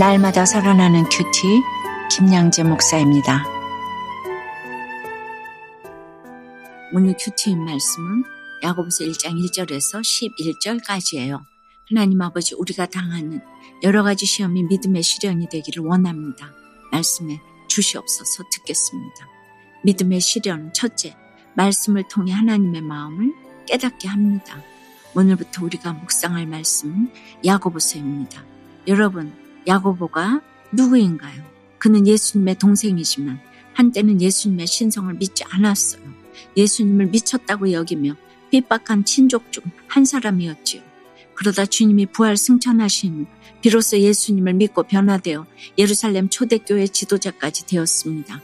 날마다 살아나는 QT 김양재 목사입니다. 오늘 큐티인 말씀은 야고보서 1장 1절에서 11절까지예요. 하나님 아버지 우리가 당하는 여러 가지 시험이 믿음의 시련이 되기를 원합니다. 말씀해 주시옵소서 듣겠습니다. 믿음의 시련은 첫째, 말씀을 통해 하나님의 마음을 깨닫게 합니다. 오늘부터 우리가 묵상할 말씀은 야고보서입니다. 여러분, 야고보가 누구인가요? 그는 예수님의 동생이지만 한때는 예수님의 신성을 믿지 않았어요. 예수님을 미쳤다고 여기며 핍박한 친족 중 한 사람이었지요. 그러다 주님이 부활 승천하신 후 비로소 예수님을 믿고 변화되어 예루살렘 초대교회 지도자까지 되었습니다.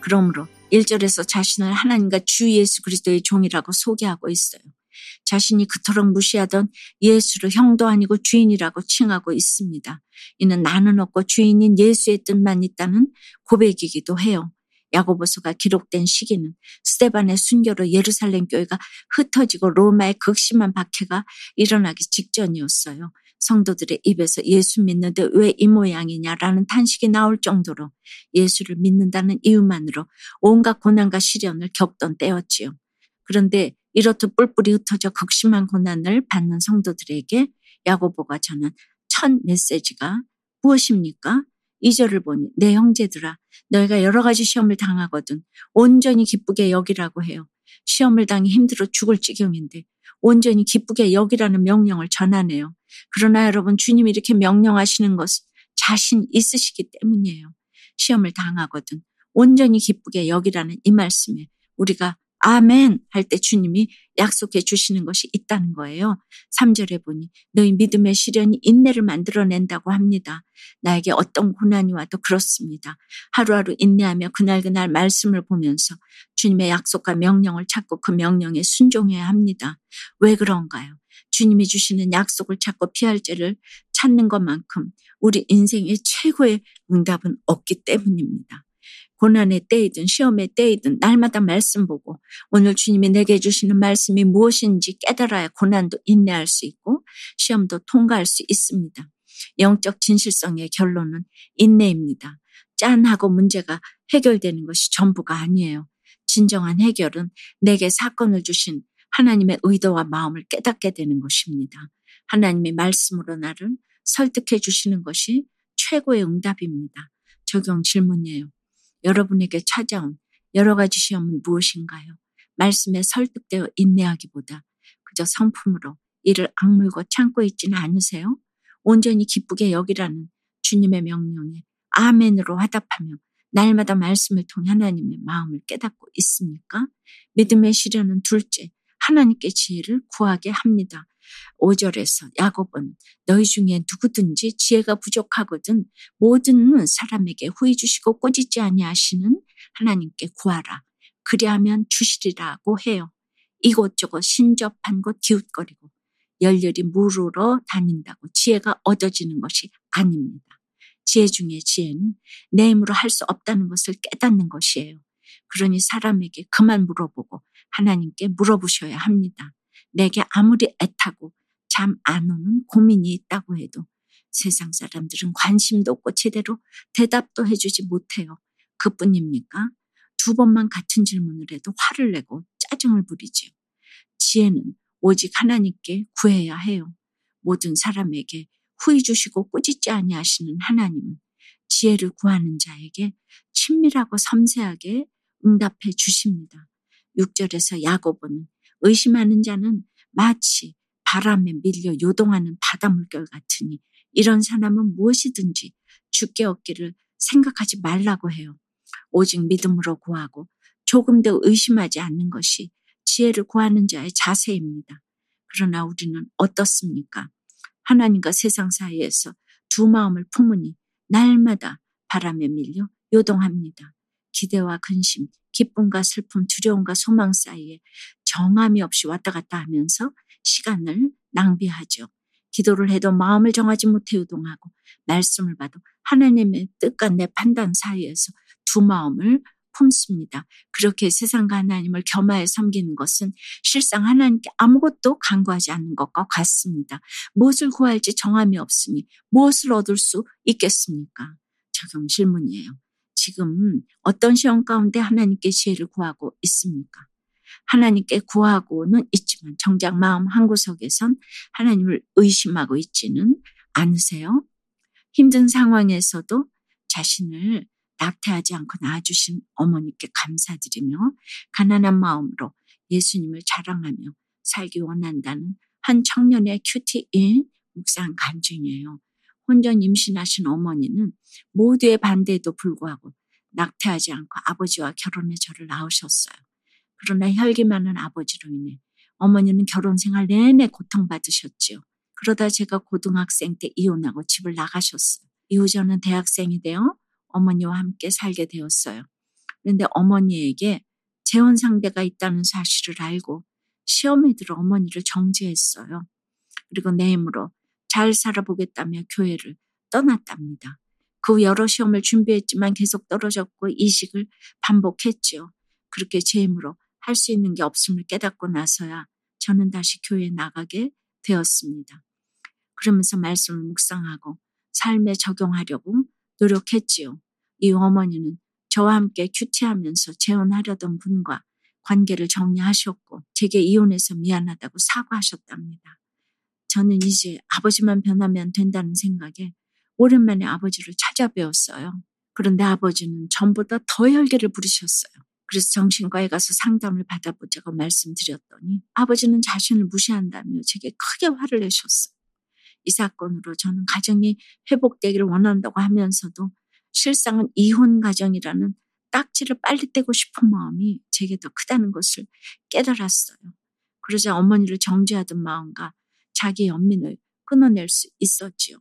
그러므로 1절에서 자신을 하나님과 주 예수 그리스도의 종이라고 소개하고 있어요. 자신이 그토록 무시하던 예수를 형도 아니고 주인이라고 칭하고 있습니다. 이는 나는 없고 주인인 예수의 뜻만 있다는 고백이기도 해요. 야고보서가 기록된 시기는 스테반의 순교로 예루살렘 교회가 흩어지고 로마의 극심한 박해가 일어나기 직전이었어요. 성도들의 입에서 예수 믿는데 왜 이 모양이냐라는 탄식이 나올 정도로 예수를 믿는다는 이유만으로 온갖 고난과 시련을 겪던 때였지요. 그런데 이렇듯 뿔뿔이 흩어져 극심한 고난을 받는 성도들에게 야고보가 전한 첫 메시지가 무엇입니까? 2절을 보니 내 형제들아 너희가 여러 가지 시험을 당하거든 온전히 기쁘게 여기라고 해요. 시험을 당해 힘들어 죽을 지경인데 온전히 기쁘게 여기라는 명령을 전하네요. 그러나 여러분 주님이 이렇게 명령하시는 것은 자신 있으시기 때문이에요. 시험을 당하거든 온전히 기쁘게 여기라는 이 말씀에 우리가 아멘 할 때 주님이 약속해 주시는 것이 있다는 거예요. 3절에 보니 너희 믿음의 시련이 인내를 만들어낸다고 합니다. 나에게 어떤 고난이 와도 그렇습니다. 하루하루 인내하며 그날그날 말씀을 보면서 주님의 약속과 명령을 찾고 그 명령에 순종해야 합니다. 왜 그런가요? 주님이 주시는 약속을 찾고 피할 죄를 찾는 것만큼 우리 인생의 최고의 응답은 없기 때문입니다. 고난의 때이든 시험의 때이든 날마다 말씀 보고 오늘 주님이 내게 주시는 말씀이 무엇인지 깨달아야 고난도 인내할 수 있고 시험도 통과할 수 있습니다. 영적 진실성의 결론은 인내입니다. 짠하고 문제가 해결되는 것이 전부가 아니에요. 진정한 해결은 내게 사건을 주신 하나님의 의도와 마음을 깨닫게 되는 것입니다. 하나님의 말씀으로 나를 설득해 주시는 것이 최고의 응답입니다. 적용 질문이에요. 여러분에게 찾아온 여러 가지 시험은 무엇인가요? 말씀에 설득되어 인내하기보다 그저 성품으로 이를 악물고 참고 있지는 않으세요? 온전히 기쁘게 여기라는 주님의 명령에 아멘으로 화답하며 날마다 말씀을 통해 하나님의 마음을 깨닫고 있습니까? 믿음의 시련은 둘째, 하나님께 지혜를 구하게 합니다. 5절에서 야곱은 너희 중에 누구든지 지혜가 부족하거든 모든 사람에게 후히 주시고 꼬지지 아니하시는 하나님께 구하라. 그리하면 주시리라고 해요. 이곳저곳 신접한 곳 기웃거리고 열렬히 물으러 다닌다고 지혜가 얻어지는 것이 아닙니다. 지혜 중에 지혜는 내 힘으로 할 수 없다는 것을 깨닫는 것이에요. 그러니 사람에게 그만 물어보고 하나님께 물어보셔야 합니다. 내게 아무리 애타고 잠 안 오는 고민이 있다고 해도 세상 사람들은 관심도 없고 제대로 대답도 해주지 못해요. 그뿐입니까? 두 번만 같은 질문을 해도 화를 내고 짜증을 부리지요. 지혜는 오직 하나님께 구해야 해요. 모든 사람에게 후히 주시고 꾸짖지 아니하시는 하나님은 지혜를 구하는 자에게 친밀하고 섬세하게 응답해 주십니다. 6절에서 야고보는 의심하는 자는 마치 바람에 밀려 요동하는 바다 물결 같으니 이런 사람은 무엇이든지 죽게 얻기를 생각하지 말라고 해요. 오직 믿음으로 구하고 조금 더 의심하지 않는 것이 지혜를 구하는 자의 자세입니다. 그러나 우리는 어떻습니까? 하나님과 세상 사이에서 두 마음을 품으니 날마다 바람에 밀려 요동합니다. 기대와 근심, 기쁨과 슬픔, 두려움과 소망 사이에 정함이 없이 왔다 갔다 하면서 시간을 낭비하죠. 기도를 해도 마음을 정하지 못해 요동하고 말씀을 봐도 하나님의 뜻과 내 판단 사이에서 두 마음을 품습니다. 그렇게 세상과 하나님을 겸하여 섬기는 것은 실상 하나님께 아무것도 간구하지 않는 것과 같습니다. 무엇을 구할지 정함이 없으니 무엇을 얻을 수 있겠습니까? 적용 질문이에요. 지금 어떤 시험 가운데 하나님께 지혜를 구하고 있습니까? 하나님께 구하고는 있지만 정작 마음 한구석에선 하나님을 의심하고 있지는 않으세요? 힘든 상황에서도 자신을 낙태하지 않고 낳아주신 어머니께 감사드리며 가난한 마음으로 예수님을 자랑하며 살기 원한다는 한 청년의 큐티인 묵상 간증이에요. 혼전 임신하신 어머니는 모두의 반대에도 불구하고 낙태하지 않고 아버지와 결혼해 저를 낳으셨어요. 그러나 혈기 많은 아버지로 인해 어머니는 결혼 생활 내내 고통받으셨지요. 그러다 제가 고등학생 때 이혼하고 집을 나가셨어요. 이후 저는 대학생이 되어 어머니와 함께 살게 되었어요. 그런데 어머니에게 재혼 상대가 있다는 사실을 알고 시험에 들어 어머니를 정지했어요. 그리고 내 힘으로 잘 살아보겠다며 교회를 떠났답니다. 그 여러 시험을 준비했지만 계속 떨어졌고 이식을 반복했지요. 그렇게 제 힘으로 할 수 있는 게 없음을 깨닫고 나서야 저는 다시 교회에 나가게 되었습니다. 그러면서 말씀을 묵상하고 삶에 적용하려고 노력했지요. 이 어머니는 저와 함께 큐티하면서 재혼하려던 분과 관계를 정리하셨고 제게 이혼해서 미안하다고 사과하셨답니다. 저는 이제 아버지만 변하면 된다는 생각에 오랜만에 아버지를 찾아뵈었어요. 그런데 아버지는 전보다 더 열기를 부리셨어요. 그래서 정신과에 가서 상담을 받아보자고 말씀드렸더니 아버지는 자신을 무시한다며 제게 크게 화를 내셨어요. 이 사건으로 저는 가정이 회복되기를 원한다고 하면서도 실상은 이혼 가정이라는 딱지를 빨리 떼고 싶은 마음이 제게 더 크다는 것을 깨달았어요. 그러자 어머니를 정죄하던 마음과 자기 연민을 끊어낼 수 있었지요.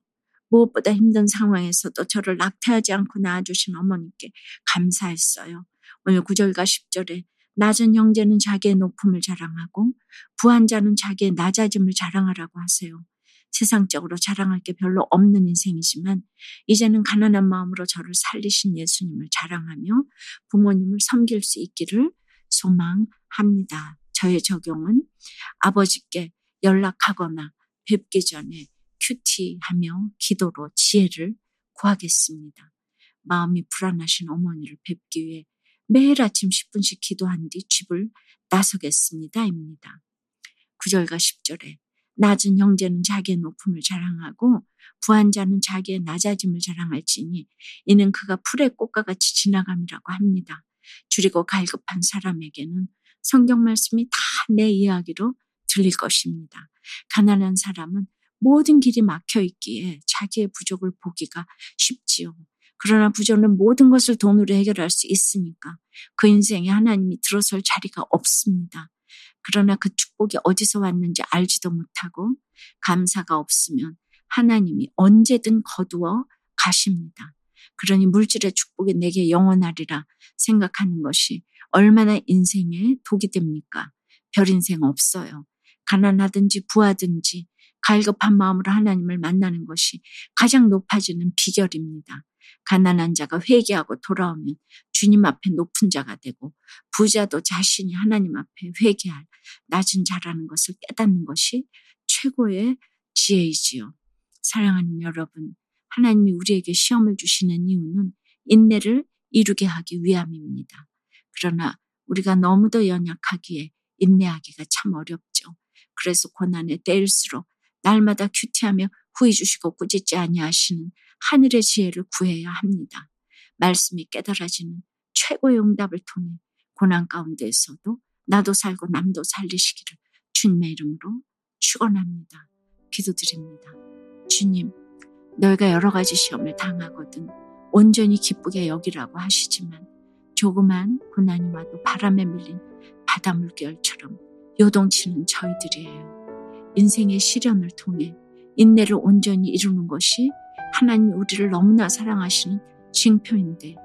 무엇보다 힘든 상황에서도 저를 낙태하지 않고 낳아주신 어머니께 감사했어요. 오늘 9절과 10절에 낮은 형제는 자기의 높음을 자랑하고 부한 자는 자기의 낮아짐을 자랑하라고 하세요. 세상적으로 자랑할 게 별로 없는 인생이지만 이제는 가난한 마음으로 저를 살리신 예수님을 자랑하며 부모님을 섬길 수 있기를 소망합니다. 저의 적용은 아버지께 연락하거나 뵙기 전에 큐티하며 기도로 지혜를 구하겠습니다. 마음이 불안하신 어머니를 뵙기 위해 매일 아침 10분씩 기도한 뒤 집을 나서겠습니다. 입니다. 9절과 10절에 낮은 형제는 자기의 높음을 자랑하고 부한 자는 자기의 낮아짐을 자랑할지니 이는 그가 풀의 꽃과 같이 지나감이라고 합니다. 줄이고 갈급한 사람에게는 성경 말씀이 다 내 이야기로 들릴 것입니다. 가난한 사람은 모든 길이 막혀 있기에 자기의 부족을 보기가 쉽지요. 그러나 부족은 모든 것을 돈으로 해결할 수 있으니까 그 인생에 하나님이 들어설 자리가 없습니다. 그러나 그 축복이 어디서 왔는지 알지도 못하고 감사가 없으면 하나님이 언제든 거두어 가십니다. 그러니 물질의 축복이 내게 영원하리라 생각하는 것이 얼마나 인생에 독이 됩니까? 별 인생 없어요. 가난하든지 부하든지 갈급한 마음으로 하나님을 만나는 것이 가장 높아지는 비결입니다. 가난한 자가 회개하고 돌아오면 주님 앞에 높은 자가 되고 부자도 자신이 하나님 앞에 회개할 낮은 자라는 것을 깨닫는 것이 최고의 지혜이지요. 사랑하는 여러분, 하나님이 우리에게 시험을 주시는 이유는 인내를 이루게 하기 위함입니다. 그러나 우리가 너무도 연약하기에 인내하기가 참 어렵죠. 그래서 고난에 때일수록 날마다 큐티하며 후회 주시고 꾸짖지 아니하시는 하늘의 지혜를 구해야 합니다. 말씀이 깨달아지는 최고의 응답을 통해 고난 가운데에서도 나도 살고 남도 살리시기를 주님의 이름으로 축원합니다. 기도드립니다. 주님, 너희가 여러 가지 시험을 당하거든 온전히 기쁘게 여기라고 하시지만 조그만 고난이 와도 바람에 밀린 바다 물결처럼 요동치는 저희들이에요. 인생의 시련을 통해 인내를 온전히 이루는 것이 하나님 우리를 너무나 사랑하시는 징표인데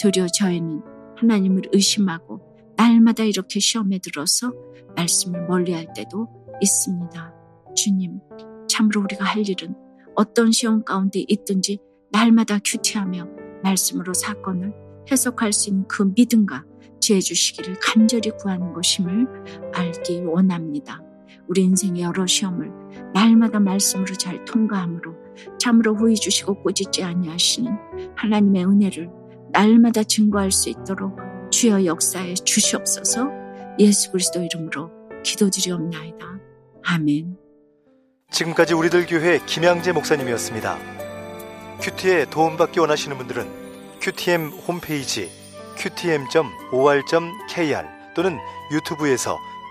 도리어 저희는 하나님을 의심하고 날마다 이렇게 시험에 들어서 말씀을 멀리할 때도 있습니다. 주님, 참으로 우리가 할 일은 어떤 시험 가운데 있든지 날마다 큐티하며 말씀으로 사건을 해석할 수 있는 그 믿음과 지혜 주시기를 간절히 구하는 것임을 알기 원합니다. 우리 인생의 여러 시험을 날마다 말씀으로 잘 통과함으로 참으로 후회 주시고 꾸짖지 아니하시는 하나님의 은혜를 날마다 증거할 수 있도록 주여 역사에 주시옵소서 예수 그리스도 이름으로 기도드리옵나이다. 아멘. 지금까지 우리들 교회 김양재 목사님이었습니다. 큐티에 도움받기 원하시는 분들은 큐티엠 홈페이지 qtm.or.kr 또는 유튜브에서